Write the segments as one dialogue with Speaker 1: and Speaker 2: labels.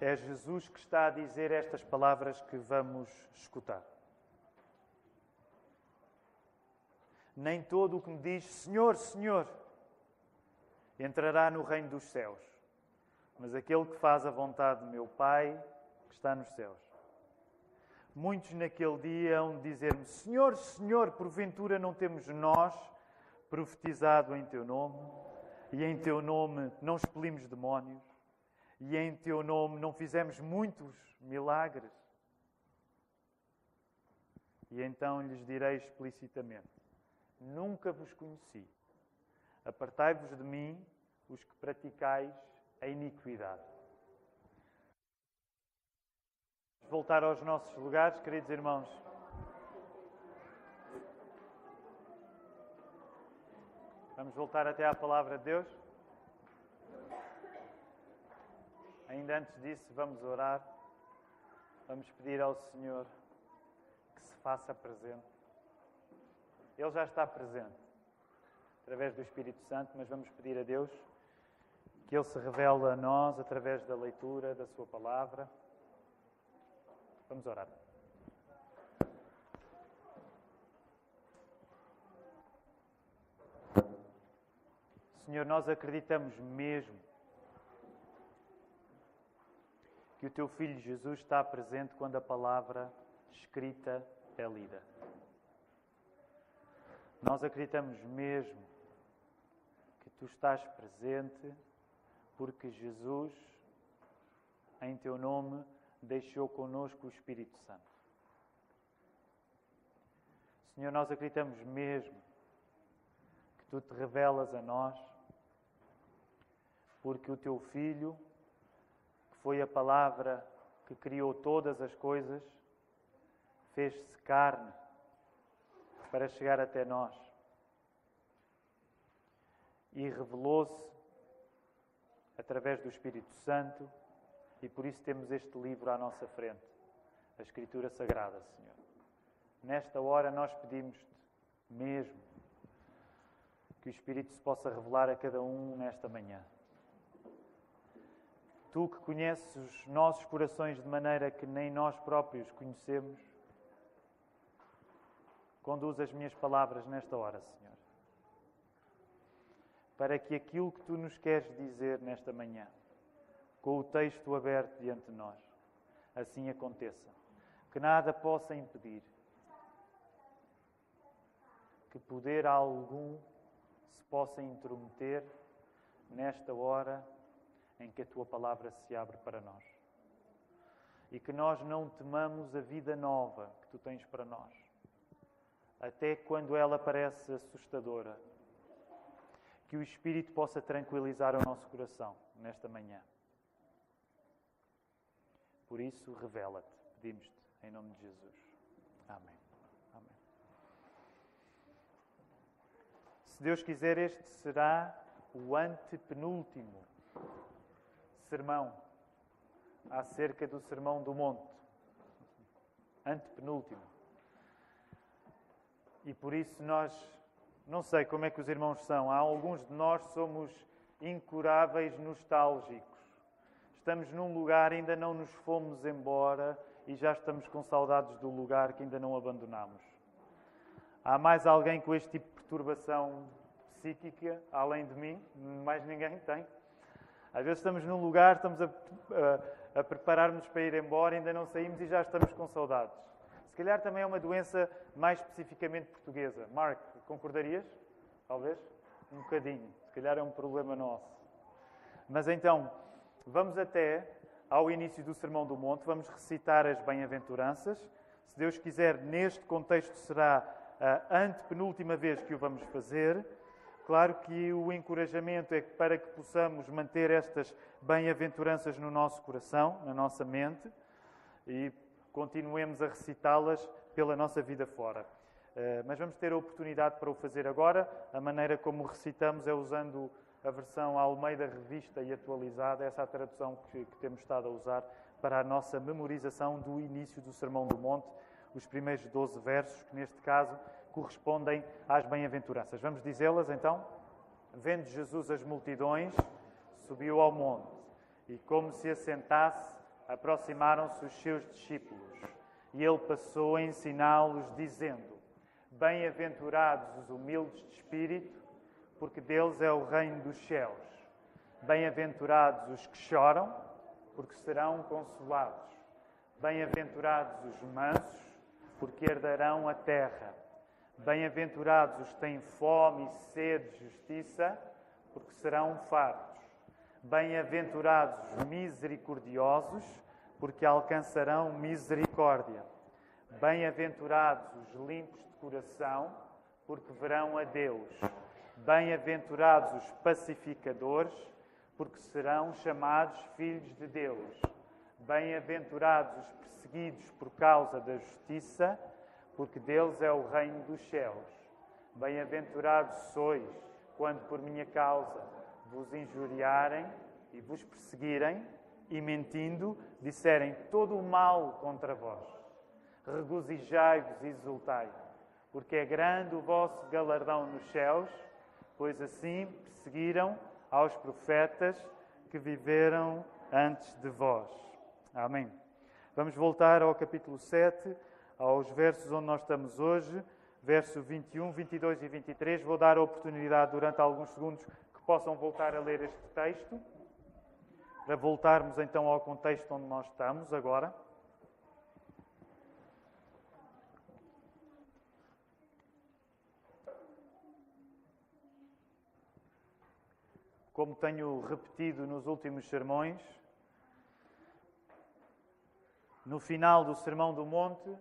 Speaker 1: É Jesus que está a dizer estas palavras que vamos escutar. Nem todo o que me diz Senhor, Senhor entrará no reino dos céus, mas aquele que faz a vontade do meu Pai que está nos céus. Muitos naquele dia hão de dizer-me: Senhor, Senhor, porventura não temos nós profetizado em teu nome, e em teu nome não expelimos demónios, e em teu nome não fizemos muitos milagres? E então lhes direi explicitamente: Nunca vos conheci. Apartai-vos de mim, os que praticais a iniquidade. Voltar aos nossos lugares, queridos irmãos. Vamos voltar até à palavra de Deus. Ainda antes disso, vamos orar. Vamos pedir ao Senhor que se faça presente. Ele já está presente através do Espírito Santo, mas vamos pedir a Deus que Ele se revele a nós através da leitura da Sua palavra. Vamos orar. Senhor, nós acreditamos mesmo que o Teu Filho Jesus está presente quando a palavra escrita é lida. Nós acreditamos mesmo que Tu estás presente porque Jesus, em Teu nome, deixou conosco o Espírito Santo. Senhor, nós acreditamos mesmo que Tu te revelas a nós, porque o Teu Filho, foi a palavra que criou todas as coisas, fez-se carne para chegar até nós e revelou-se através do Espírito Santo e por isso temos este livro à nossa frente, a Escritura Sagrada, Senhor. Nesta hora nós pedimos-te mesmo que o Espírito se possa revelar a cada um nesta manhã. Tu que conheces os nossos corações de maneira que nem nós próprios conhecemos, conduz as minhas palavras nesta hora, Senhor. Para que aquilo que tu nos queres dizer nesta manhã, com o texto aberto diante de nós, assim aconteça. Que nada possa impedir que poder algum se possa intrometer nesta hora em que a tua palavra se abre para nós. E que nós não temamos a vida nova que tu tens para nós, até quando ela parece assustadora. Que o Espírito possa tranquilizar o nosso coração nesta manhã. Por isso, revela-te, pedimos-te, em nome de Jesus. Amém. Amém. Se Deus quiser, este será o antepenúltimo sermão acerca do Sermão do Monte. Antepenúltimo. E por isso nós, não sei como é que os irmãos são, há alguns de nós somos incuráveis nostálgicos estamos num lugar, ainda não nos fomos embora e já estamos com saudades do lugar que ainda não abandonamos. Há mais alguém com este tipo de perturbação psíquica, além de mim? Mais ninguém tem? Às vezes estamos num lugar, estamos a, a, a preparar-nos para ir embora, ainda não saímos e já estamos com saudades. Se calhar também é uma doença mais especificamente portuguesa. Mark, concordarias? Talvez? Um bocadinho. Se calhar é um problema nosso. Mas então, Vamos até ao início do Sermão do Monte, vamos recitar as bem-aventuranças. Se Deus quiser, neste contexto será a antepenúltima vez que o vamos fazer. Claro que o encorajamento é para que possamos manter estas bem-aventuranças no nosso coração, na nossa mente, e continuemos a recitá-las pela nossa vida fora. Eh, mas vamos ter a oportunidade para o fazer agora. A maneira como recitamos é usando a versão Almeida Revista e Atualizada, essa é a tradução que, que temos estado a usar para a nossa memorização do início do Sermão do Monte, os primeiros 12 versos, que neste caso correspondem às bem-aventuranças. Vamos dizê-las então? Vendo Jesus as multidões, subiu ao monte e, como se assentasse, aproximaram-se os seus discípulos e ele passou a ensiná-los, dizendo: Bem-aventurados os humildes de espírito, porque deles é o reino dos céus. Bem-aventurados os que choram, porque serão consolados. Bem-aventurados os mansos, porque herdarão a terra. Bem-aventurados os que têm fome e sede de justiça, porque serão fartos. Bem-aventurados os misericordiosos, porque alcançarão misericórdia. Bem-aventurados os limpos de coração, porque verão a Deus. Bem-aventurados os pacificadores, porque serão chamados filhos de Deus. Bem-aventurados os perseguidos por causa da justiça, porque deles é o reino dos céus. Bem-aventurados sois, quando por minha causa vos injuriarem e vos perseguirem, e mentindo disserem todo o mal contra vós. Regozijai-vos e exultai, porque é grande o vosso galardão nos céus, pois assim perseguiram aos profetas que viveram antes de vós. Amém. Vamos voltar ao capítulo 7, aos versos onde nós estamos hoje, verso 21, 22 e 23. Vou dar a oportunidade durante alguns segundos que possam voltar a ler este texto, para voltarmos então ao contexto onde nós estamos agora. Como tenho repetido nos últimos sermões, no final do Sermão do Monte,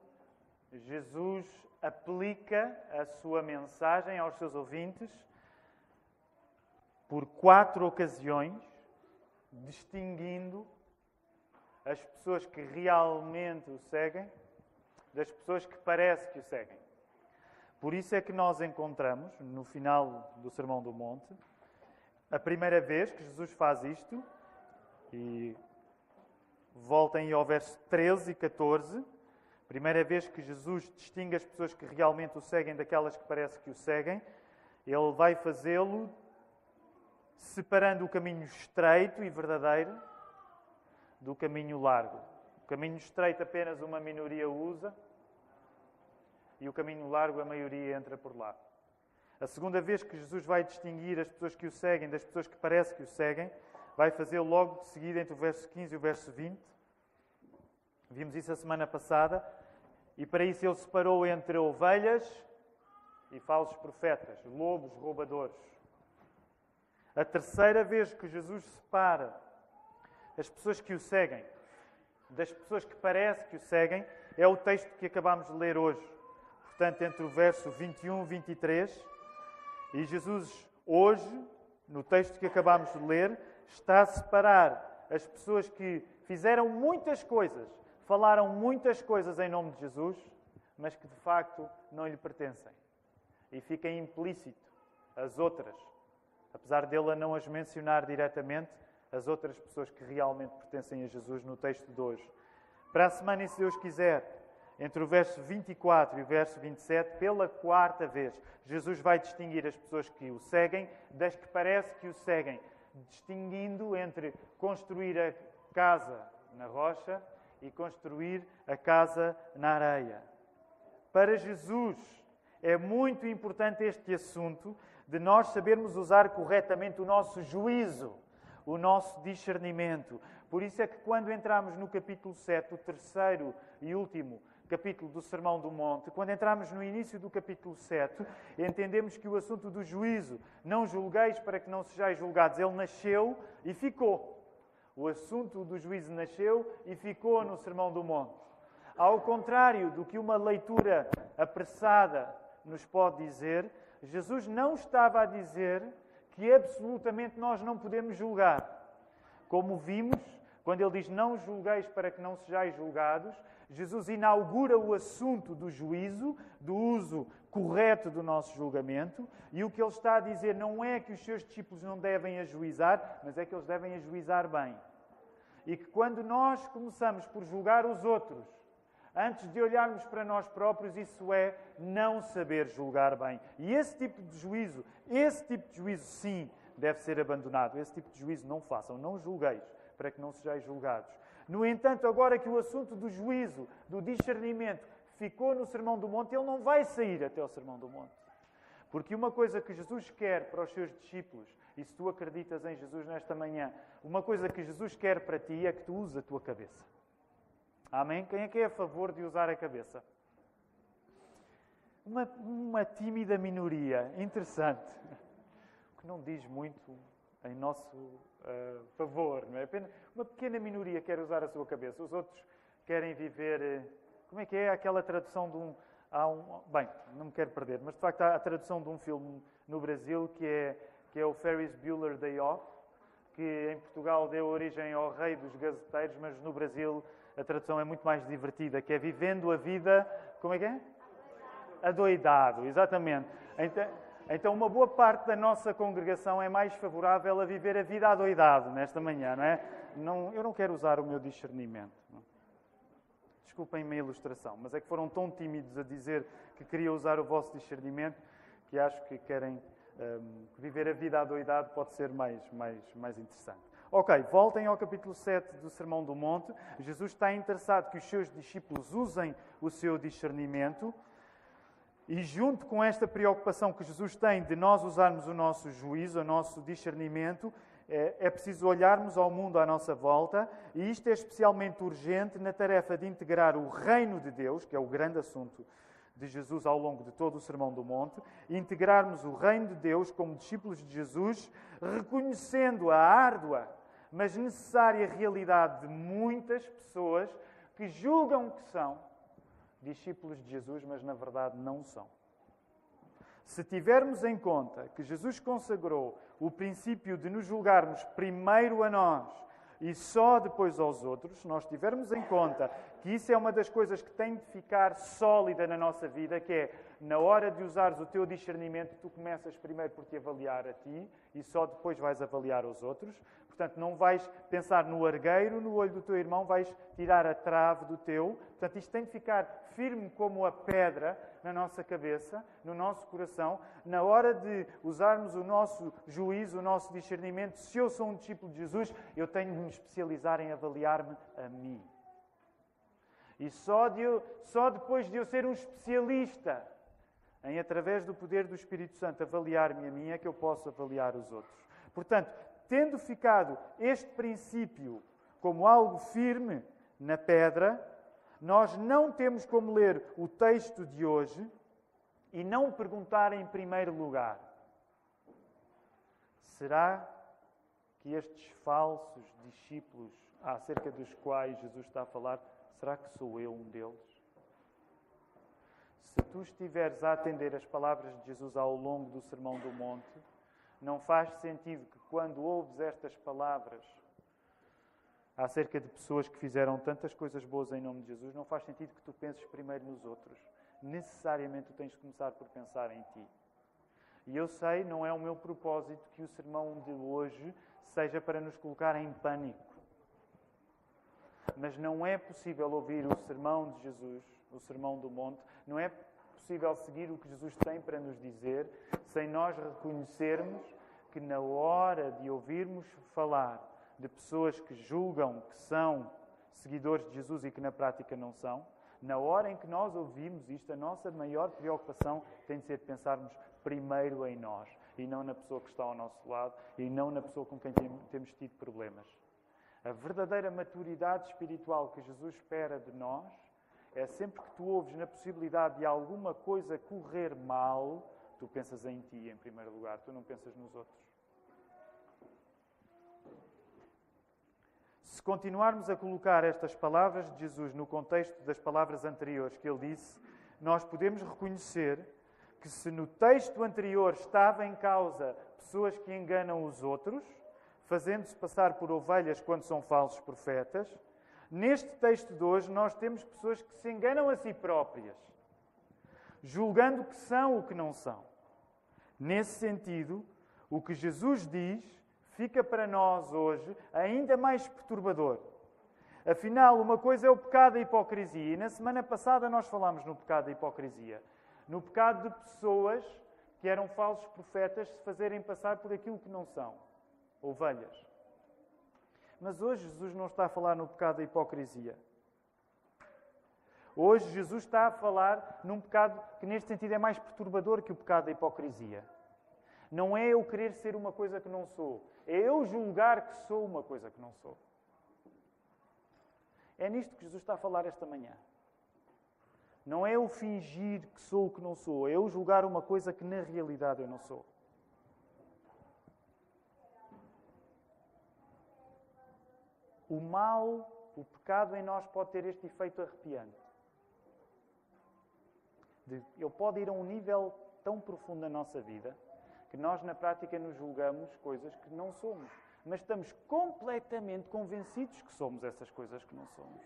Speaker 1: Jesus aplica a sua mensagem aos seus ouvintes por quatro ocasiões, distinguindo as pessoas que realmente o seguem das pessoas que parece que o seguem. Por isso é que nós encontramos, no final do Sermão do Monte, a primeira vez que Jesus faz isto, e voltem ao verso 13 e 14, primeira vez que Jesus distingue as pessoas que realmente o seguem daquelas que parece que o seguem, ele vai fazê-lo separando o caminho estreito e verdadeiro do caminho largo. O caminho estreito apenas uma minoria usa e o caminho largo a maioria entra por lá. A segunda vez que Jesus vai distinguir as pessoas que o seguem das pessoas que parece que o seguem, vai fazê-lo logo de seguida entre o verso 15 e o verso 20. Vimos isso a semana passada. E para isso ele separou entre ovelhas e falsos profetas, lobos roubadores. A terceira vez que Jesus separa as pessoas que o seguem das pessoas que parece que o seguem é o texto que acabamos de ler hoje. Portanto, entre o verso 21 e 23 e Jesus, hoje, no texto que acabamos de ler, está a separar as pessoas que fizeram muitas coisas, falaram muitas coisas em nome de Jesus, mas que de facto não lhe pertencem. E fica implícito as outras, apesar dele não as mencionar diretamente, as outras pessoas que realmente pertencem a Jesus no texto de hoje. Para a semana, e se Deus quiser, entre o verso 24 e o verso 27, pela quarta vez, Jesus vai distinguir as pessoas que o seguem das que parece que o seguem, distinguindo entre construir a casa na rocha e construir a casa na areia. Para Jesus é muito importante este assunto de nós sabermos usar corretamente o nosso juízo, o nosso discernimento. Por isso é que quando entramos no capítulo 7, o terceiro e último capítulo do Sermão do Monte, quando entramos no início do capítulo 7, entendemos que o assunto do juízo, não julgueis para que não sejais julgados, ele nasceu e ficou. O assunto do juízo nasceu e ficou no Sermão do Monte. Ao contrário do que uma leitura apressada nos pode dizer, Jesus não estava a dizer que absolutamente nós não podemos julgar. Como vimos, quando ele diz não julgueis para que não sejais julgados, Jesus inaugura o assunto do juízo, do uso correto do nosso julgamento, e o que ele está a dizer não é que os seus discípulos não devem ajuizar, mas é que eles devem ajuizar bem. E que quando nós começamos por julgar os outros, antes de olharmos para nós próprios, isso é não saber julgar bem. E esse tipo de juízo, esse tipo de juízo, sim, deve ser abandonado. Esse tipo de juízo não façam, não julgueis, para que não sejais julgados. No entanto, agora que o assunto do juízo, do discernimento, ficou no Sermão do Monte, ele não vai sair até o Sermão do Monte. Porque uma coisa que Jesus quer para os seus discípulos, e se tu acreditas em Jesus nesta manhã, uma coisa que Jesus quer para ti é que tu uses a tua cabeça. Amém? Quem é que é a favor de usar a cabeça? Uma, uma tímida minoria, interessante, que não diz muito em nosso uh, favor, não é? Uma pequena minoria quer usar a sua cabeça, os outros querem viver. Uh, como é que é aquela tradução de um, há um. Bem, não me quero perder, mas de facto há a tradução de um filme no Brasil que é, que é o Ferris Bueller Day Off, que em Portugal deu origem ao Rei dos Gazeteiros, mas no Brasil a tradução é muito mais divertida, que é Vivendo a Vida. Como é que é? Adoidado, exatamente. Então, então, uma boa parte da nossa congregação é mais favorável a viver a vida adoidado nesta manhã, não é? Não, eu não quero usar o meu discernimento. Desculpem-me a ilustração, mas é que foram tão tímidos a dizer que queria usar o vosso discernimento que acho que querem um, viver a vida adoidado pode ser mais, mais, mais interessante. Ok, voltem ao capítulo 7 do Sermão do Monte. Jesus está interessado que os seus discípulos usem o seu discernimento. E junto com esta preocupação que Jesus tem de nós usarmos o nosso juízo, o nosso discernimento, é, é preciso olharmos ao mundo à nossa volta, e isto é especialmente urgente na tarefa de integrar o reino de Deus, que é o grande assunto de Jesus ao longo de todo o Sermão do Monte, integrarmos o reino de Deus como discípulos de Jesus, reconhecendo a árdua, mas necessária realidade de muitas pessoas que julgam que são discípulos de Jesus, mas na verdade não são. Se tivermos em conta que Jesus consagrou o princípio de nos julgarmos primeiro a nós e só depois aos outros, se nós tivermos em conta que isso é uma das coisas que tem de ficar sólida na nossa vida, que é na hora de usares o teu discernimento, tu começas primeiro por te avaliar a ti e só depois vais avaliar os outros. Portanto, não vais pensar no argueiro, no olho do teu irmão, vais tirar a trave do teu. Portanto, isto tem de ficar firme como a pedra na nossa cabeça, no nosso coração, na hora de usarmos o nosso juízo, o nosso discernimento. Se eu sou um discípulo de Jesus, eu tenho de me especializar em avaliar-me a mim. E só, de eu, só depois de eu ser um especialista em, através do poder do Espírito Santo, avaliar-me a mim, é que eu posso avaliar os outros. Portanto, tendo ficado este princípio como algo firme na pedra, nós não temos como ler o texto de hoje e não perguntar em primeiro lugar: será que estes falsos discípulos acerca dos quais Jesus está a falar, será que sou eu um deles? Se tu estiveres a atender as palavras de Jesus ao longo do Sermão do Monte, não faz sentido que quando ouves estas palavras acerca de pessoas que fizeram tantas coisas boas em nome de Jesus, não faz sentido que tu penses primeiro nos outros. Necessariamente tu tens de começar por pensar em ti. E eu sei, não é o meu propósito que o sermão de hoje seja para nos colocar em pânico. Mas não é possível ouvir o sermão de Jesus, o sermão do monte, não é possível seguir o que Jesus tem para nos dizer sem nós reconhecermos que na hora de ouvirmos falar de pessoas que julgam que são seguidores de Jesus e que na prática não são, na hora em que nós ouvimos isto, a nossa maior preocupação tem de ser pensarmos primeiro em nós e não na pessoa que está ao nosso lado e não na pessoa com quem temos tido problemas. A verdadeira maturidade espiritual que Jesus espera de nós é sempre que tu ouves na possibilidade de alguma coisa correr mal, tu pensas em ti em primeiro lugar, tu não pensas nos outros. Continuarmos a colocar estas palavras de Jesus no contexto das palavras anteriores que ele disse, nós podemos reconhecer que se no texto anterior estava em causa pessoas que enganam os outros, fazendo-se passar por ovelhas quando são falsos profetas, neste texto de hoje nós temos pessoas que se enganam a si próprias, julgando que são o que não são. Nesse sentido, o que Jesus diz fica para nós hoje ainda mais perturbador. Afinal, uma coisa é o pecado da hipocrisia, e na semana passada nós falámos no pecado da hipocrisia. No pecado de pessoas que eram falsos profetas se fazerem passar por aquilo que não são ovelhas. Mas hoje Jesus não está a falar no pecado da hipocrisia. Hoje Jesus está a falar num pecado que, neste sentido, é mais perturbador que o pecado da hipocrisia. Não é eu querer ser uma coisa que não sou, é eu julgar que sou uma coisa que não sou. É nisto que Jesus está a falar esta manhã. Não é eu fingir que sou o que não sou, é eu julgar uma coisa que na realidade eu não sou. O mal, o pecado em nós pode ter este efeito arrepiante. Ele pode ir a um nível tão profundo na nossa vida que nós, na prática, nos julgamos coisas que não somos. Mas estamos completamente convencidos que somos essas coisas que não somos.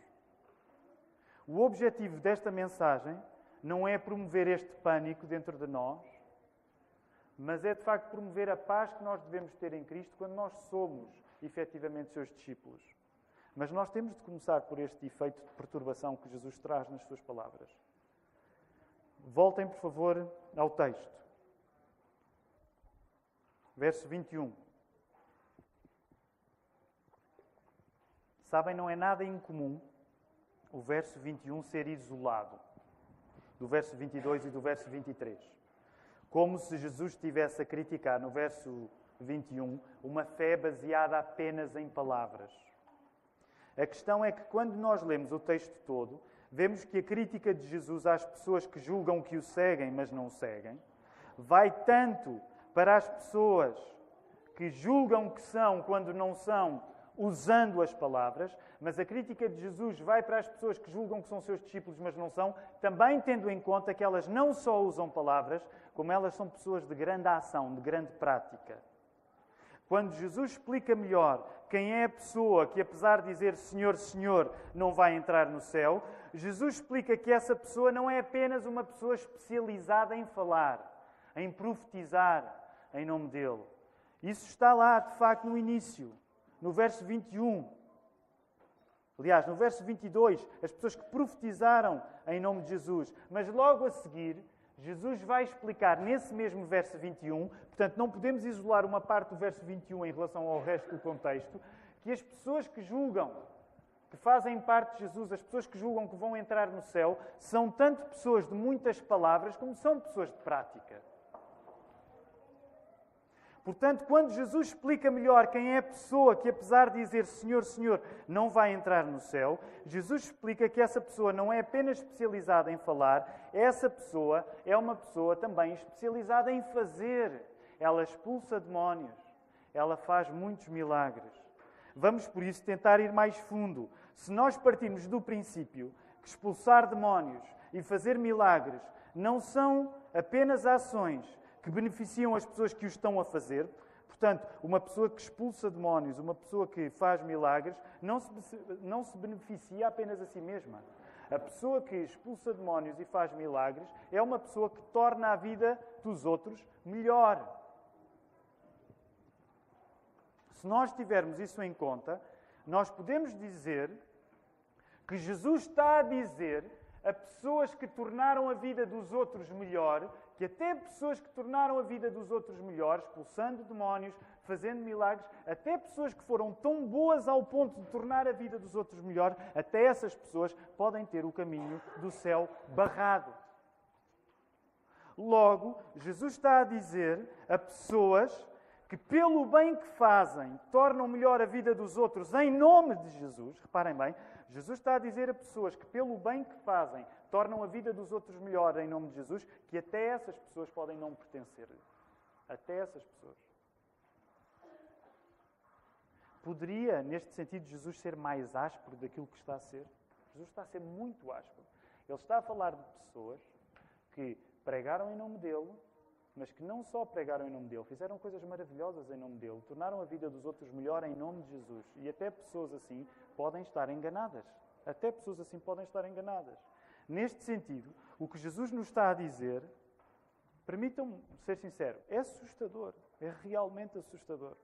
Speaker 1: O objetivo desta mensagem não é promover este pânico dentro de nós, mas é de facto promover a paz que nós devemos ter em Cristo quando nós somos efetivamente seus discípulos. Mas nós temos de começar por este efeito de perturbação que Jesus traz nas suas palavras. Voltem, por favor, ao texto. Verso 21. Sabem, não é nada incomum o verso 21 ser isolado do verso 22 e do verso 23. Como se Jesus estivesse a criticar no verso 21 uma fé baseada apenas em palavras. A questão é que quando nós lemos o texto todo, vemos que a crítica de Jesus às pessoas que julgam que o seguem, mas não o seguem, vai tanto para as pessoas que julgam que são quando não são, usando as palavras, mas a crítica de Jesus vai para as pessoas que julgam que são seus discípulos, mas não são, também tendo em conta que elas não só usam palavras, como elas são pessoas de grande ação, de grande prática. Quando Jesus explica melhor quem é a pessoa que, apesar de dizer Senhor, Senhor, não vai entrar no céu, Jesus explica que essa pessoa não é apenas uma pessoa especializada em falar, em profetizar em nome dele. Isso está lá, de facto, no início, no verso 21. Aliás, no verso 22, as pessoas que profetizaram em nome de Jesus. Mas logo a seguir, Jesus vai explicar nesse mesmo verso 21, portanto, não podemos isolar uma parte do verso 21 em relação ao resto do contexto, que as pessoas que julgam que fazem parte de Jesus, as pessoas que julgam que vão entrar no céu, são tanto pessoas de muitas palavras como são pessoas de prática. Portanto, quando Jesus explica melhor quem é a pessoa que, apesar de dizer Senhor, Senhor, não vai entrar no céu, Jesus explica que essa pessoa não é apenas especializada em falar, essa pessoa é uma pessoa também especializada em fazer. Ela expulsa demónios, ela faz muitos milagres. Vamos, por isso, tentar ir mais fundo. Se nós partimos do princípio que expulsar demónios e fazer milagres não são apenas ações que beneficiam as pessoas que o estão a fazer. Portanto, uma pessoa que expulsa demónios, uma pessoa que faz milagres, não se, não se beneficia apenas a si mesma. A pessoa que expulsa demónios e faz milagres é uma pessoa que torna a vida dos outros melhor. Se nós tivermos isso em conta, nós podemos dizer que Jesus está a dizer a pessoas que tornaram a vida dos outros melhor que até pessoas que tornaram a vida dos outros melhor, expulsando demónios, fazendo milagres, até pessoas que foram tão boas ao ponto de tornar a vida dos outros melhor, até essas pessoas podem ter o caminho do céu barrado. Logo, Jesus está a dizer a pessoas que, pelo bem que fazem, tornam melhor a vida dos outros em nome de Jesus. Reparem bem, Jesus está a dizer a pessoas que, pelo bem que fazem, tornam a vida dos outros melhor em nome de Jesus, que até essas pessoas podem não pertencer. Até essas pessoas. Poderia, neste sentido, Jesus ser mais áspero daquilo que está a ser? Jesus está a ser muito áspero. Ele está a falar de pessoas que pregaram em nome dele, mas que não só pregaram em nome dele, fizeram coisas maravilhosas em nome dele, tornaram a vida dos outros melhor em nome de Jesus. E até pessoas assim podem estar enganadas. Até pessoas assim podem estar enganadas. Neste sentido, o que Jesus nos está a dizer, permitam-me ser sincero, é assustador. É realmente assustador.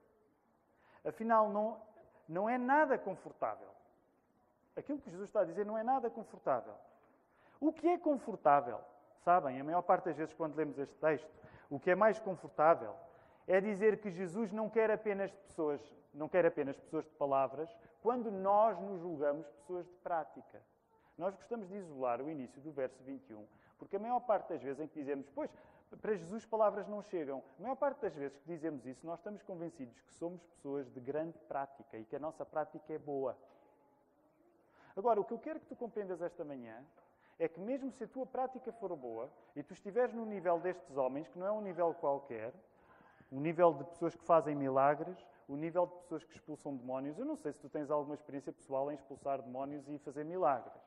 Speaker 1: Afinal, não, não é nada confortável. Aquilo que Jesus está a dizer não é nada confortável. O que é confortável? Sabem, a maior parte das vezes, quando lemos este texto, o que é mais confortável é dizer que Jesus não quer apenas pessoas, não quer apenas pessoas de palavras, quando nós nos julgamos pessoas de prática. Nós gostamos de isolar o início do verso 21, porque a maior parte das vezes em que dizemos, pois, para Jesus palavras não chegam, a maior parte das vezes que dizemos isso, nós estamos convencidos que somos pessoas de grande prática e que a nossa prática é boa. Agora, o que eu quero que tu compreendas esta manhã é que mesmo se a tua prática for boa e tu estiveres no nível destes homens, que não é um nível qualquer, o nível de pessoas que fazem milagres, o nível de pessoas que expulsam demónios. Eu não sei se tu tens alguma experiência pessoal em expulsar demónios e fazer milagres.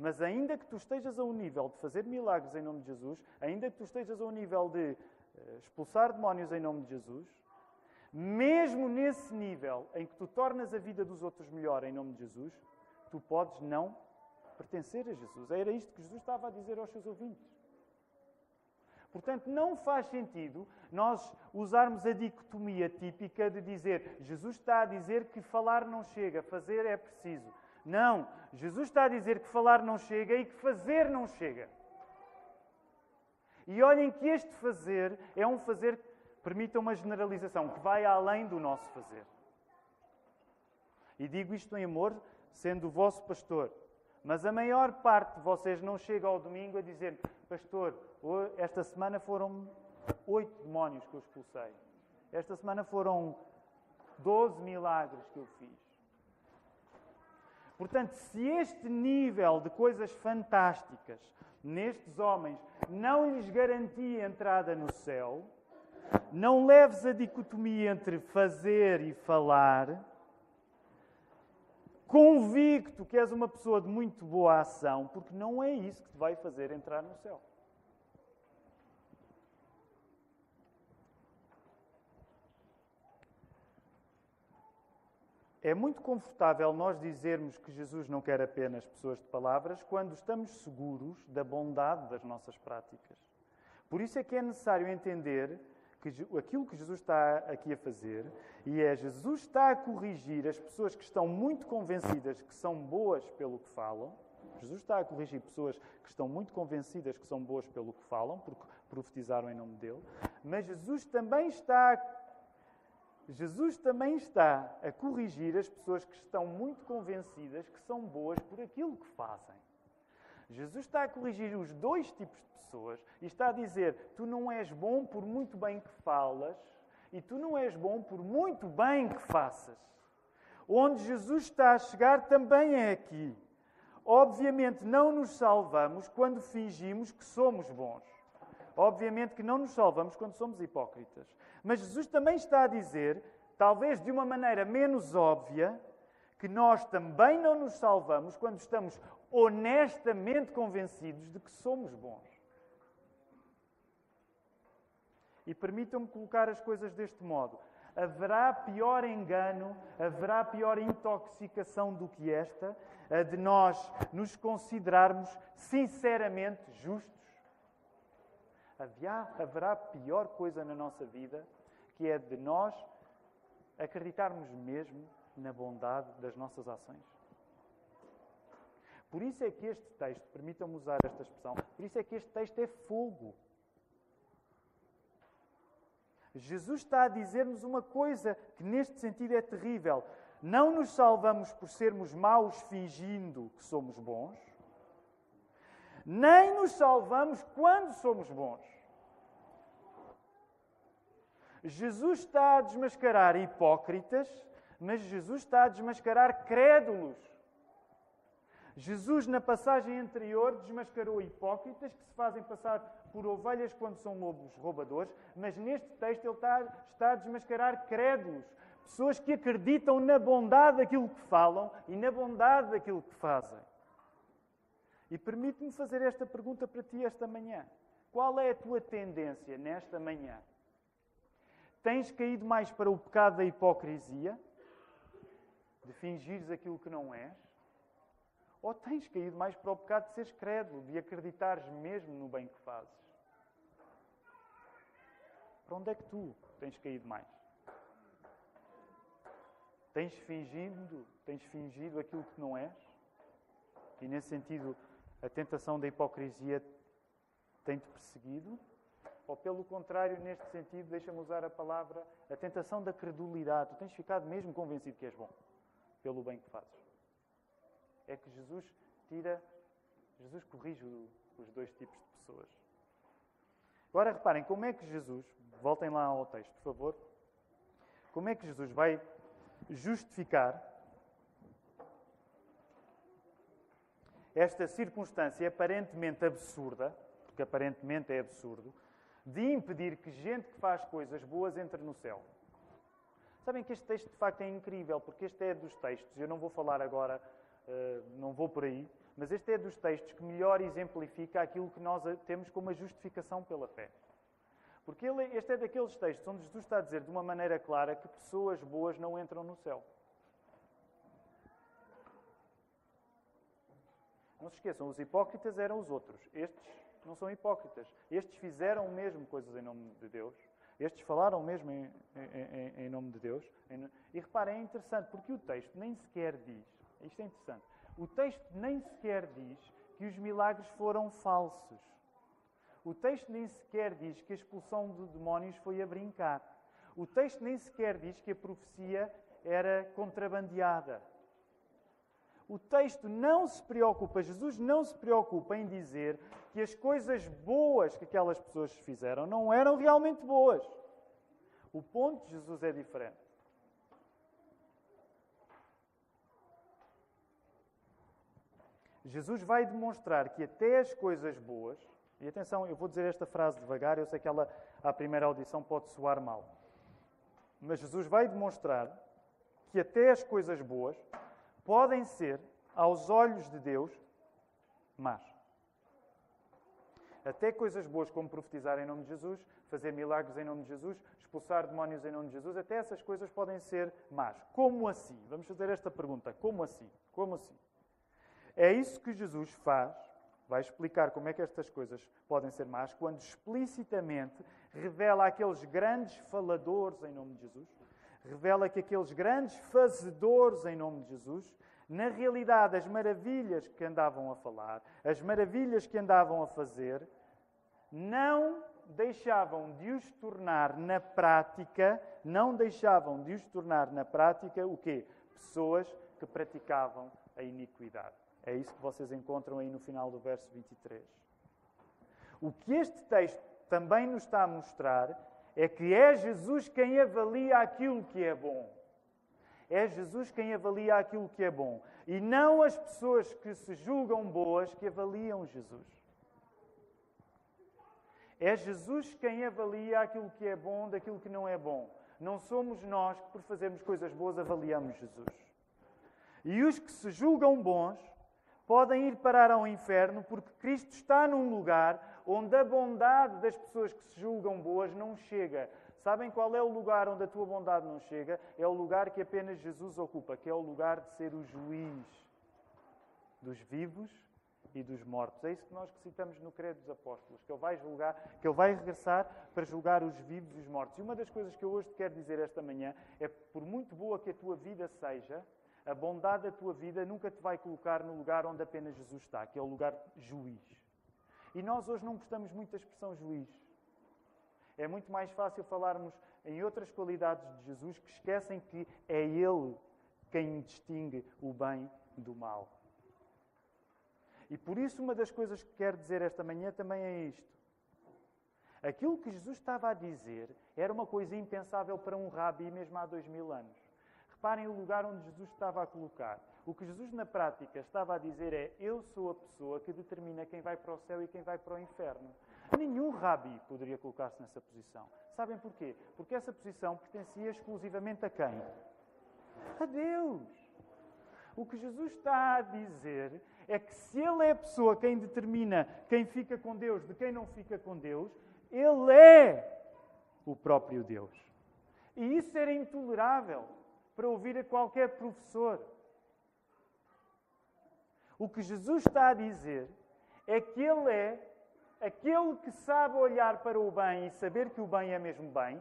Speaker 1: Mas ainda que tu estejas a um nível de fazer milagres em nome de Jesus, ainda que tu estejas a um nível de eh, expulsar demónios em nome de Jesus, mesmo nesse nível em que tu tornas a vida dos outros melhor em nome de Jesus, tu podes não pertencer a Jesus. Era isto que Jesus estava a dizer aos seus ouvintes. Portanto, não faz sentido nós usarmos a dicotomia típica de dizer Jesus está a dizer que falar não chega, fazer é preciso. Não, Jesus está a dizer que falar não chega e que fazer não chega. E olhem que este fazer é um fazer, permita uma generalização, que vai além do nosso fazer. E digo isto em amor, sendo o vosso pastor. Mas a maior parte de vocês não chega ao domingo a dizer: Pastor, esta semana foram oito demónios que eu expulsei. Esta semana foram doze milagres que eu fiz. Portanto, se este nível de coisas fantásticas nestes homens não lhes garantia entrada no céu, não leves a dicotomia entre fazer e falar, convicto que és uma pessoa de muito boa ação, porque não é isso que te vai fazer entrar no céu. É muito confortável nós dizermos que Jesus não quer apenas pessoas de palavras quando estamos seguros da bondade das nossas práticas. Por isso é que é necessário entender que aquilo que Jesus está aqui a fazer, e é Jesus está a corrigir as pessoas que estão muito convencidas que são boas pelo que falam. Jesus está a corrigir pessoas que estão muito convencidas que são boas pelo que falam, porque profetizaram em nome dele. Mas Jesus também está a Jesus também está a corrigir as pessoas que estão muito convencidas que são boas por aquilo que fazem. Jesus está a corrigir os dois tipos de pessoas e está a dizer: tu não és bom por muito bem que falas e tu não és bom por muito bem que faças. Onde Jesus está a chegar também é aqui. Obviamente não nos salvamos quando fingimos que somos bons. Obviamente que não nos salvamos quando somos hipócritas. Mas Jesus também está a dizer, talvez de uma maneira menos óbvia, que nós também não nos salvamos quando estamos honestamente convencidos de que somos bons. E permitam-me colocar as coisas deste modo. Haverá pior engano, haverá pior intoxicação do que esta, a de nós nos considerarmos sinceramente justos Havia, haverá pior coisa na nossa vida que é de nós acreditarmos mesmo na bondade das nossas ações. Por isso é que este texto, permitam-me usar esta expressão, por isso é que este texto é fogo. Jesus está a dizer-nos uma coisa que neste sentido é terrível. Não nos salvamos por sermos maus fingindo que somos bons, nem nos salvamos quando somos bons. Jesus está a desmascarar hipócritas, mas Jesus está a desmascarar crédulos. Jesus, na passagem anterior, desmascarou hipócritas que se fazem passar por ovelhas quando são lobos roubadores, mas neste texto ele está, está a desmascarar crédulos, pessoas que acreditam na bondade daquilo que falam e na bondade daquilo que fazem. E permite-me fazer esta pergunta para ti esta manhã. Qual é a tua tendência nesta manhã? Tens caído mais para o pecado da hipocrisia, de fingires aquilo que não és? Ou tens caído mais para o pecado de seres crédulo, de acreditares mesmo no bem que fazes? Para onde é que tu tens caído mais? Tens fingido, tens fingido aquilo que não és? E nesse sentido, a tentação da hipocrisia tem-te perseguido? Ou pelo contrário, neste sentido, deixa-me usar a palavra, a tentação da credulidade. Tu tens ficado mesmo convencido que és bom, pelo bem que fazes. É que Jesus tira, Jesus corrige os dois tipos de pessoas. Agora reparem, como é que Jesus, voltem lá ao texto, por favor, como é que Jesus vai justificar esta circunstância aparentemente absurda, porque aparentemente é absurdo, de impedir que gente que faz coisas boas entre no céu. Sabem que este texto de facto é incrível, porque este é dos textos, eu não vou falar agora, eh, não vou por aí, mas este é dos textos que melhor exemplifica aquilo que nós temos como a justificação pela fé. Porque este é daqueles textos onde Jesus está a dizer de uma maneira clara que pessoas boas não entram no céu. Não se esqueçam, os hipócritas eram os outros. Estes não são hipócritas. Estes fizeram mesmo coisas em nome de Deus. Estes falaram mesmo em, em, em nome de Deus. E reparem, é interessante, porque o texto nem sequer diz, isto é interessante, o texto nem sequer diz que os milagres foram falsos. O texto nem sequer diz que a expulsão de demónios foi a brincar. O texto nem sequer diz que a profecia era contrabandeada. O texto não se preocupa, Jesus não se preocupa em dizer que as coisas boas que aquelas pessoas fizeram não eram realmente boas. O ponto de Jesus é diferente. Jesus vai demonstrar que até as coisas boas, e atenção, eu vou dizer esta frase devagar, eu sei que ela, à primeira audição, pode soar mal. Mas Jesus vai demonstrar que até as coisas boas podem ser, aos olhos de Deus, más. Até coisas boas como profetizar em nome de Jesus, fazer milagres em nome de Jesus, expulsar demónios em nome de Jesus, até essas coisas podem ser más. Como assim? Vamos fazer esta pergunta. Como assim? Como assim? É isso que Jesus faz, vai explicar como é que estas coisas podem ser más, quando explicitamente revela aqueles grandes faladores em nome de Jesus, revela que aqueles grandes fazedores em nome de Jesus, na realidade, as maravilhas que andavam a falar, as maravilhas que andavam a fazer, não deixavam de os tornar na prática, não deixavam de os tornar na prática o quê? Pessoas que praticavam a iniquidade. É isso que vocês encontram aí no final do verso 23. O que este texto também nos está a mostrar é que é Jesus quem avalia aquilo que é bom. É Jesus quem avalia aquilo que é bom. E não as pessoas que se julgam boas que avaliam Jesus. É Jesus quem avalia aquilo que é bom daquilo que não é bom. Não somos nós que, por fazermos coisas boas, avaliamos Jesus. E os que se julgam bons podem ir parar ao inferno porque Cristo está num lugar onde a bondade das pessoas que se julgam boas não chega. Sabem qual é o lugar onde a tua bondade não chega? É o lugar que apenas Jesus ocupa, que é o lugar de ser o juiz dos vivos e dos mortos. É isso que nós citamos no Credo dos Apóstolos, que ele vai julgar, que ele vai regressar para julgar os vivos e os mortos. E uma das coisas que eu hoje te quero dizer esta manhã é por muito boa que a tua vida seja, a bondade da tua vida nunca te vai colocar no lugar onde apenas Jesus está, que é o lugar juiz. E nós hoje não gostamos muito da expressão juiz. É muito mais fácil falarmos em outras qualidades de Jesus que esquecem que é Ele quem distingue o bem do mal. E por isso, uma das coisas que quero dizer esta manhã também é isto. Aquilo que Jesus estava a dizer era uma coisa impensável para um rabi mesmo há dois mil anos. Reparem o lugar onde Jesus estava a colocar. O que Jesus, na prática, estava a dizer é: Eu sou a pessoa que determina quem vai para o céu e quem vai para o inferno. Nenhum rabi poderia colocar-se nessa posição. Sabem porquê? Porque essa posição pertencia exclusivamente a quem? A Deus. O que Jesus está a dizer é que se Ele é a pessoa quem determina quem fica com Deus de quem não fica com Deus, Ele é o próprio Deus. E isso era intolerável para ouvir a qualquer professor. O que Jesus está a dizer é que Ele é aquele que sabe olhar para o bem e saber que o bem é mesmo bem,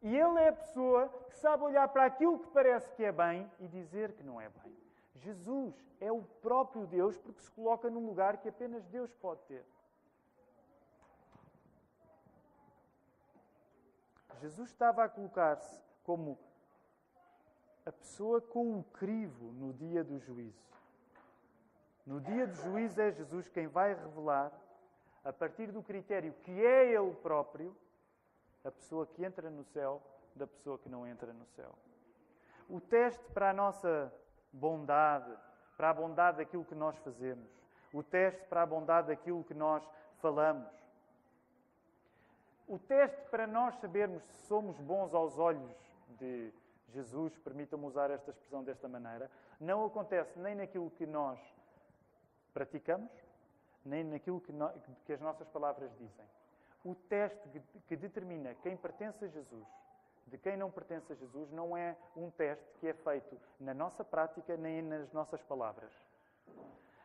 Speaker 1: e Ele é a pessoa que sabe olhar para aquilo que parece que é bem e dizer que não é bem. Jesus é o próprio Deus porque se coloca num lugar que apenas Deus pode ter. Jesus estava a colocar-se como a pessoa com o crivo no dia do juízo. No dia do juízo é Jesus quem vai revelar, a partir do critério que é Ele próprio, a pessoa que entra no céu da pessoa que não entra no céu. O teste para a nossa bondade, para a bondade daquilo que nós fazemos, o teste para a bondade daquilo que nós falamos, o teste para nós sabermos se somos bons aos olhos de Jesus, permitam-me usar esta expressão desta maneira, não acontece nem naquilo que nós praticamos, nem naquilo que, no, que as nossas palavras dizem. O teste que, que determina quem pertence a Jesus de quem não pertence a Jesus não é um teste que é feito na nossa prática nem nas nossas palavras.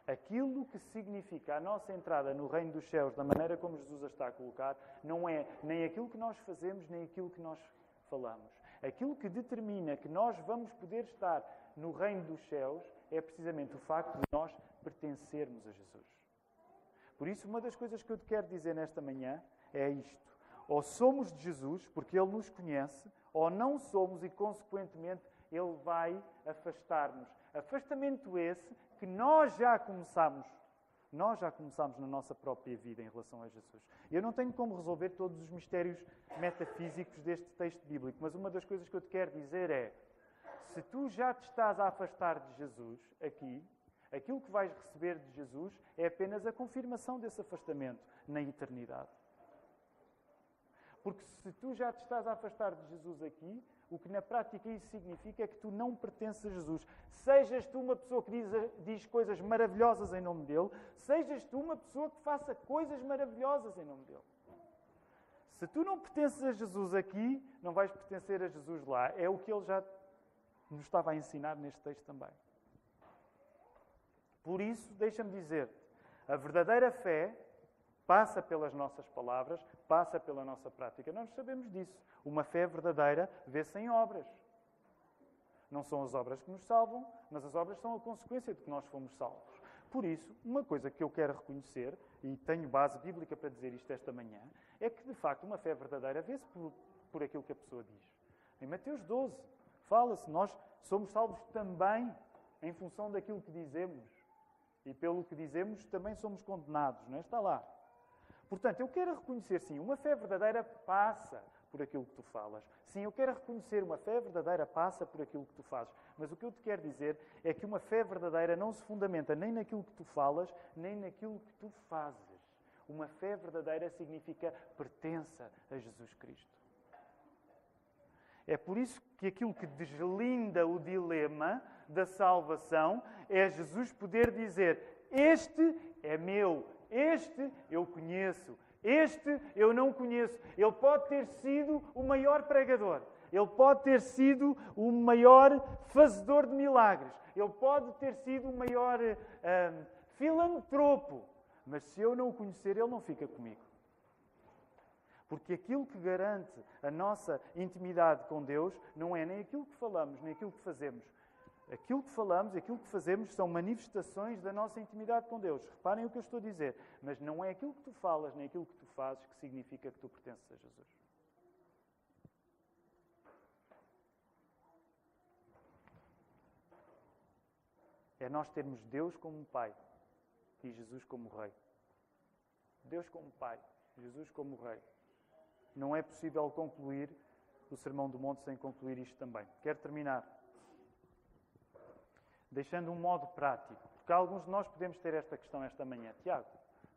Speaker 1: Aquilo que significa a nossa entrada no reino dos céus, da maneira como Jesus a está a colocar, não é nem aquilo que nós fazemos, nem aquilo que nós falamos. Aquilo que determina que nós vamos poder estar no reino dos céus é precisamente o facto de nós pertencermos a Jesus. Por isso, uma das coisas que eu te quero dizer nesta manhã é isto. Ou somos de Jesus, porque Ele nos conhece, ou não somos e, consequentemente, Ele vai afastar-nos. Afastamento esse que nós já começamos. Nós já começamos na nossa própria vida em relação a Jesus. Eu não tenho como resolver todos os mistérios metafísicos deste texto bíblico, mas uma das coisas que eu te quero dizer é: se tu já te estás a afastar de Jesus aqui, aquilo que vais receber de Jesus é apenas a confirmação desse afastamento na eternidade. Porque se tu já te estás a afastar de Jesus aqui, o que na prática isso significa é que tu não pertences a Jesus. Sejas tu uma pessoa que diz, diz, coisas maravilhosas em nome dele, sejas tu uma pessoa que faça coisas maravilhosas em nome dele. Se tu não pertences a Jesus aqui, não vais pertencer a Jesus lá. É o que ele já nos estava a ensinar neste texto também. Por isso, deixa-me dizer, a verdadeira fé passa pelas nossas palavras, passa pela nossa prática. Nós sabemos disso. Uma fé verdadeira vê-se em obras. Não são as obras que nos salvam, mas as obras são a consequência de que nós fomos salvos. Por isso, uma coisa que eu quero reconhecer, e tenho base bíblica para dizer isto esta manhã, é que de facto uma fé verdadeira vê-se por, por aquilo que a pessoa diz. Em Mateus 12, fala-se, nós somos salvos também em função daquilo que dizemos. E pelo que dizemos também somos condenados, não é? Está lá. Portanto, eu quero reconhecer, sim, uma fé verdadeira passa por aquilo que tu falas. Sim, eu quero reconhecer uma fé verdadeira passa por aquilo que tu fazes. Mas o que eu te quero dizer é que uma fé verdadeira não se fundamenta nem naquilo que tu falas, nem naquilo que tu fazes. Uma fé verdadeira significa pertença a Jesus Cristo. É por isso que aquilo que deslinda o dilema da salvação é Jesus poder dizer: Este é meu, este eu conheço, este eu não conheço. Ele pode ter sido o maior pregador, ele pode ter sido o maior fazedor de milagres, ele pode ter sido o maior hum, filantropo, mas se eu não o conhecer, ele não fica comigo. Porque aquilo que garante a nossa intimidade com Deus não é nem aquilo que falamos, nem aquilo que fazemos, Aquilo que falamos, aquilo que fazemos são manifestações da nossa intimidade com Deus. Reparem o que eu estou a dizer. Mas não é aquilo que tu falas, nem aquilo que tu fazes que significa que tu pertences a Jesus. É nós termos Deus como Pai e Jesus como Rei. Deus como Pai, Jesus como Rei. Não é possível concluir o Sermão do Monte sem concluir isto também. Quero terminar deixando um modo prático, porque alguns de nós podemos ter esta questão esta manhã. Tiago,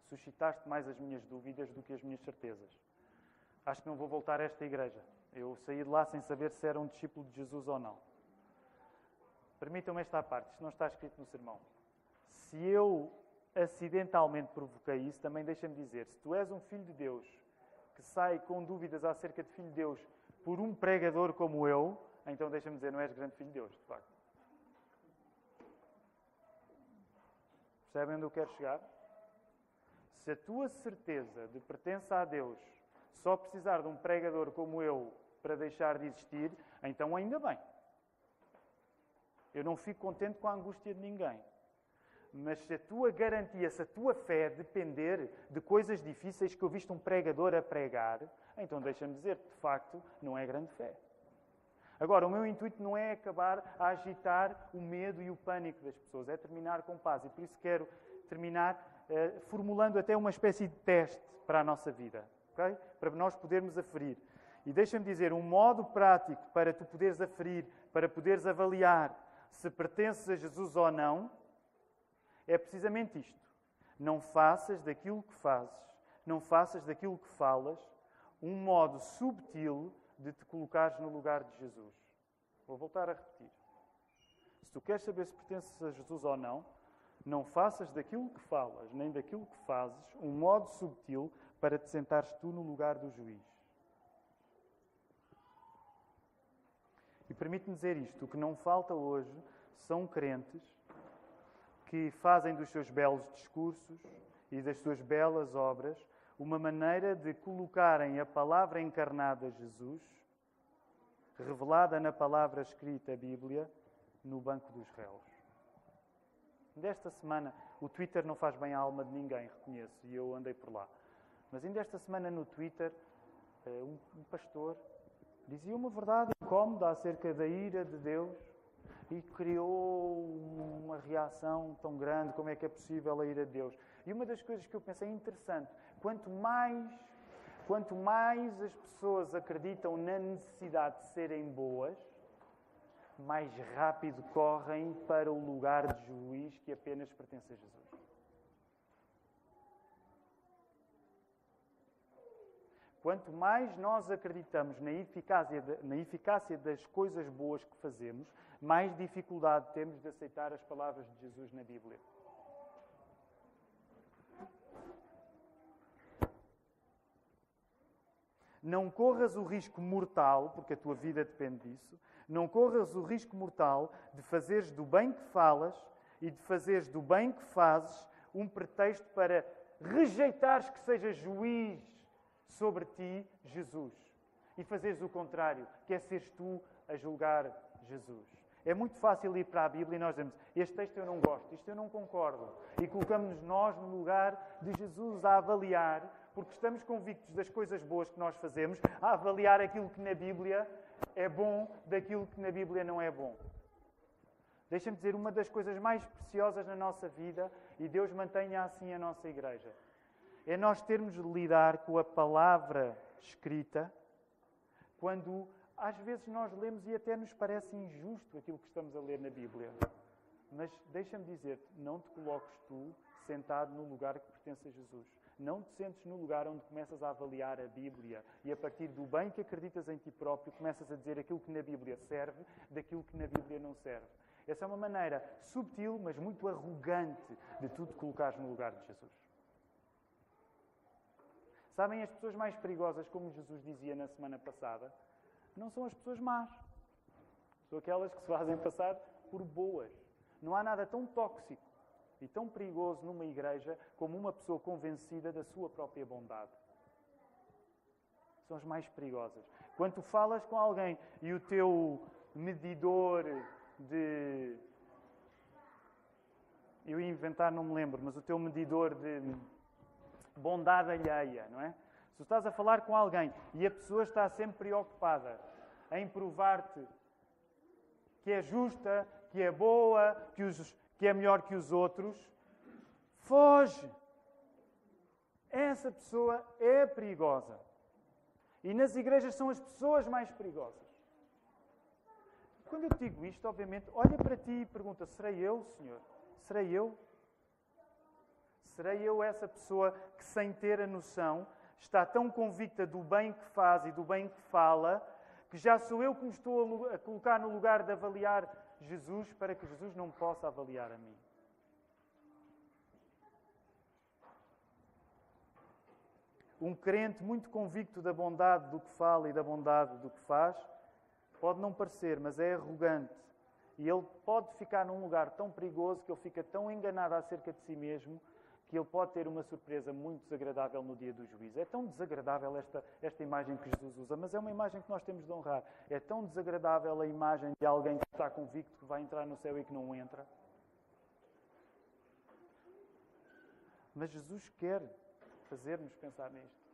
Speaker 1: suscitaste mais as minhas dúvidas do que as minhas certezas. Acho que não vou voltar a esta igreja. Eu saí de lá sem saber se era um discípulo de Jesus ou não. Permitam-me esta parte, isto não está escrito no sermão. Se eu acidentalmente provoquei isso, também deixa-me dizer: se tu és um filho de Deus que sai com dúvidas acerca de filho de Deus por um pregador como eu, então deixa-me dizer, não és grande filho de Deus, de facto. Percebem onde eu quero chegar? Se a tua certeza de pertença a Deus só precisar de um pregador como eu para deixar de existir, então ainda bem. Eu não fico contente com a angústia de ninguém. Mas se a tua garantia, se a tua fé depender de coisas difíceis que ouviste um pregador a pregar, então deixa-me dizer, de facto, não é grande fé. Agora, o meu intuito não é acabar a agitar o medo e o pânico das pessoas, é terminar com paz. E por isso quero terminar eh, formulando até uma espécie de teste para a nossa vida, okay? para nós podermos aferir. E deixa-me dizer, um modo prático para tu poderes aferir, para poderes avaliar se pertences a Jesus ou não, é precisamente isto. Não faças daquilo que fazes, não faças daquilo que falas, um modo subtil de te colocares no lugar de Jesus. Vou voltar a repetir. Se tu queres saber se pertences a Jesus ou não, não faças daquilo que falas, nem daquilo que fazes, um modo subtil para te sentares tu no lugar do juiz. E permite-me dizer isto: o que não falta hoje são crentes que fazem dos seus belos discursos e das suas belas obras uma maneira de colocarem a palavra encarnada Jesus, revelada na palavra escrita, Bíblia, no banco dos réus. Desta semana, o Twitter não faz bem à alma de ninguém, reconheço, e eu andei por lá. Mas ainda esta semana no Twitter, eh, um pastor dizia uma verdade incómoda acerca da ira de Deus e criou uma reação tão grande, como é que é possível a ira de Deus. E uma das coisas que eu pensei interessante, quanto mais, quanto mais as pessoas acreditam na necessidade de serem boas, mais rápido correm para o lugar de juiz que apenas pertence a Jesus. Quanto mais nós acreditamos na eficácia, de, na eficácia das coisas boas que fazemos, mais dificuldade temos de aceitar as palavras de Jesus na Bíblia. Não corras o risco mortal, porque a tua vida depende disso, não corras o risco mortal de fazeres do bem que falas e de fazeres do bem que fazes um pretexto para rejeitares que seja juiz sobre ti Jesus. E fazeres o contrário, que é seres tu a julgar Jesus. É muito fácil ir para a Bíblia e nós dizemos: Este texto eu não gosto, isto eu não concordo. E colocamos-nos nós no lugar de Jesus a avaliar, porque estamos convictos das coisas boas que nós fazemos, a avaliar aquilo que na Bíblia é bom daquilo que na Bíblia não é bom. Deixa-me dizer, uma das coisas mais preciosas na nossa vida, e Deus mantenha assim a nossa igreja, é nós termos de lidar com a palavra escrita quando às vezes nós lemos e até nos parece injusto aquilo que estamos a ler na Bíblia. Mas deixa-me dizer-te, não te coloques tu sentado no lugar que pertence a Jesus. Não te sentes no lugar onde começas a avaliar a Bíblia e a partir do bem que acreditas em ti próprio começas a dizer aquilo que na Bíblia serve daquilo que na Bíblia não serve. Essa é uma maneira subtil, mas muito arrogante de tu te colocares no lugar de Jesus. Sabem as pessoas mais perigosas, como Jesus dizia na semana passada? não são as pessoas más. São aquelas que se fazem passar por boas. Não há nada tão tóxico e tão perigoso numa igreja como uma pessoa convencida da sua própria bondade. São as mais perigosas. Quando falas com alguém e o teu medidor de. Eu ia inventar, não me lembro, mas o teu medidor de bondade alheia, não é? Se estás a falar com alguém e a pessoa está sempre preocupada em provar-te que é justa, que é boa, que, os, que é melhor que os outros, foge. Essa pessoa é perigosa. E nas igrejas são as pessoas mais perigosas. Quando eu digo isto, obviamente, olha para ti e pergunta: serei eu, Senhor? Serei eu? Serei eu essa pessoa que, sem ter a noção, está tão convicta do bem que faz e do bem que fala, que já sou eu que me estou a colocar no lugar de avaliar Jesus para que Jesus não possa avaliar a mim. Um crente muito convicto da bondade do que fala e da bondade do que faz, pode não parecer, mas é arrogante. E ele pode ficar num lugar tão perigoso que ele fica tão enganado acerca de si mesmo que ele pode ter uma surpresa muito desagradável no dia do juízo. É tão desagradável esta, esta imagem que Jesus usa, mas é uma imagem que nós temos de honrar. É tão desagradável a imagem de alguém que está convicto que vai entrar no céu e que não entra. Mas Jesus quer fazer-nos pensar nisto.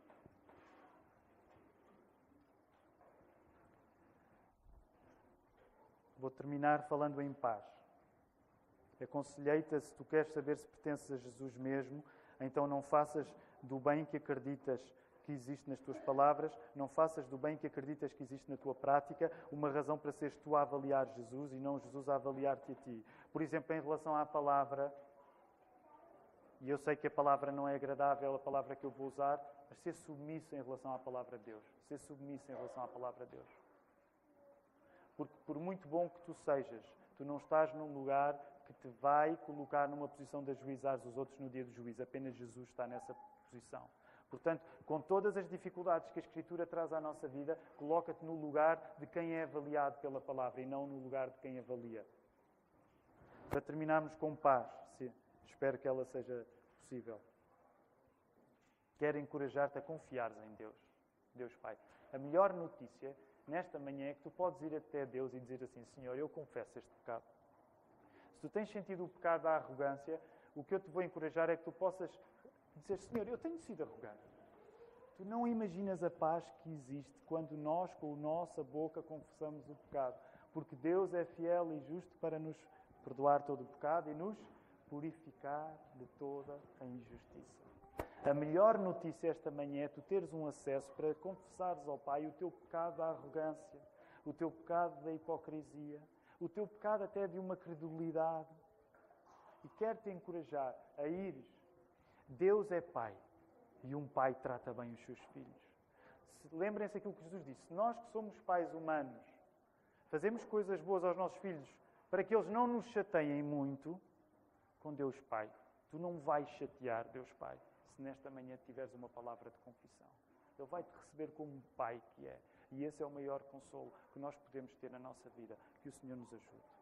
Speaker 1: Vou terminar falando em paz. Aconselhei-te, se tu queres saber se pertences a Jesus mesmo, então não faças do bem que acreditas que existe nas tuas palavras, não faças do bem que acreditas que existe na tua prática uma razão para seres tu a avaliar Jesus e não Jesus a avaliar-te a ti. Por exemplo, em relação à palavra, e eu sei que a palavra não é agradável, a palavra que eu vou usar, mas ser submisso em relação à palavra de Deus. Ser submisso em relação à palavra de Deus. Porque por muito bom que tu sejas, tu não estás num lugar que te vai colocar numa posição de ajuizar os outros no dia do juízo. Apenas Jesus está nessa posição. Portanto, com todas as dificuldades que a Escritura traz à nossa vida, coloca-te no lugar de quem é avaliado pela palavra e não no lugar de quem avalia. Para terminarmos com paz, espero que ela seja possível. Quero encorajar-te a confiares em Deus, Deus Pai. A melhor notícia nesta manhã é que tu podes ir até Deus e dizer assim: Senhor, eu confesso este pecado. Tu tens sentido o pecado da arrogância, o que eu te vou encorajar é que tu possas dizer: Senhor, eu tenho sido arrogante. Tu não imaginas a paz que existe quando nós, com a nossa boca, confessamos o pecado. Porque Deus é fiel e justo para nos perdoar todo o pecado e nos purificar de toda a injustiça. A melhor notícia esta manhã é tu teres um acesso para confessares ao Pai o teu pecado da arrogância, o teu pecado da hipocrisia, o teu pecado até de uma credulidade. E quero te encorajar a ires. Deus é Pai e um Pai trata bem os seus filhos. Lembrem-se aquilo que Jesus disse: nós que somos pais humanos, fazemos coisas boas aos nossos filhos para que eles não nos chateiem muito, com Deus Pai. Tu não vais chatear Deus Pai se nesta manhã tiveres uma palavra de confissão. Ele vai te receber como um Pai que é. E esse é o maior consolo que nós podemos ter na nossa vida. Que o Senhor nos ajude.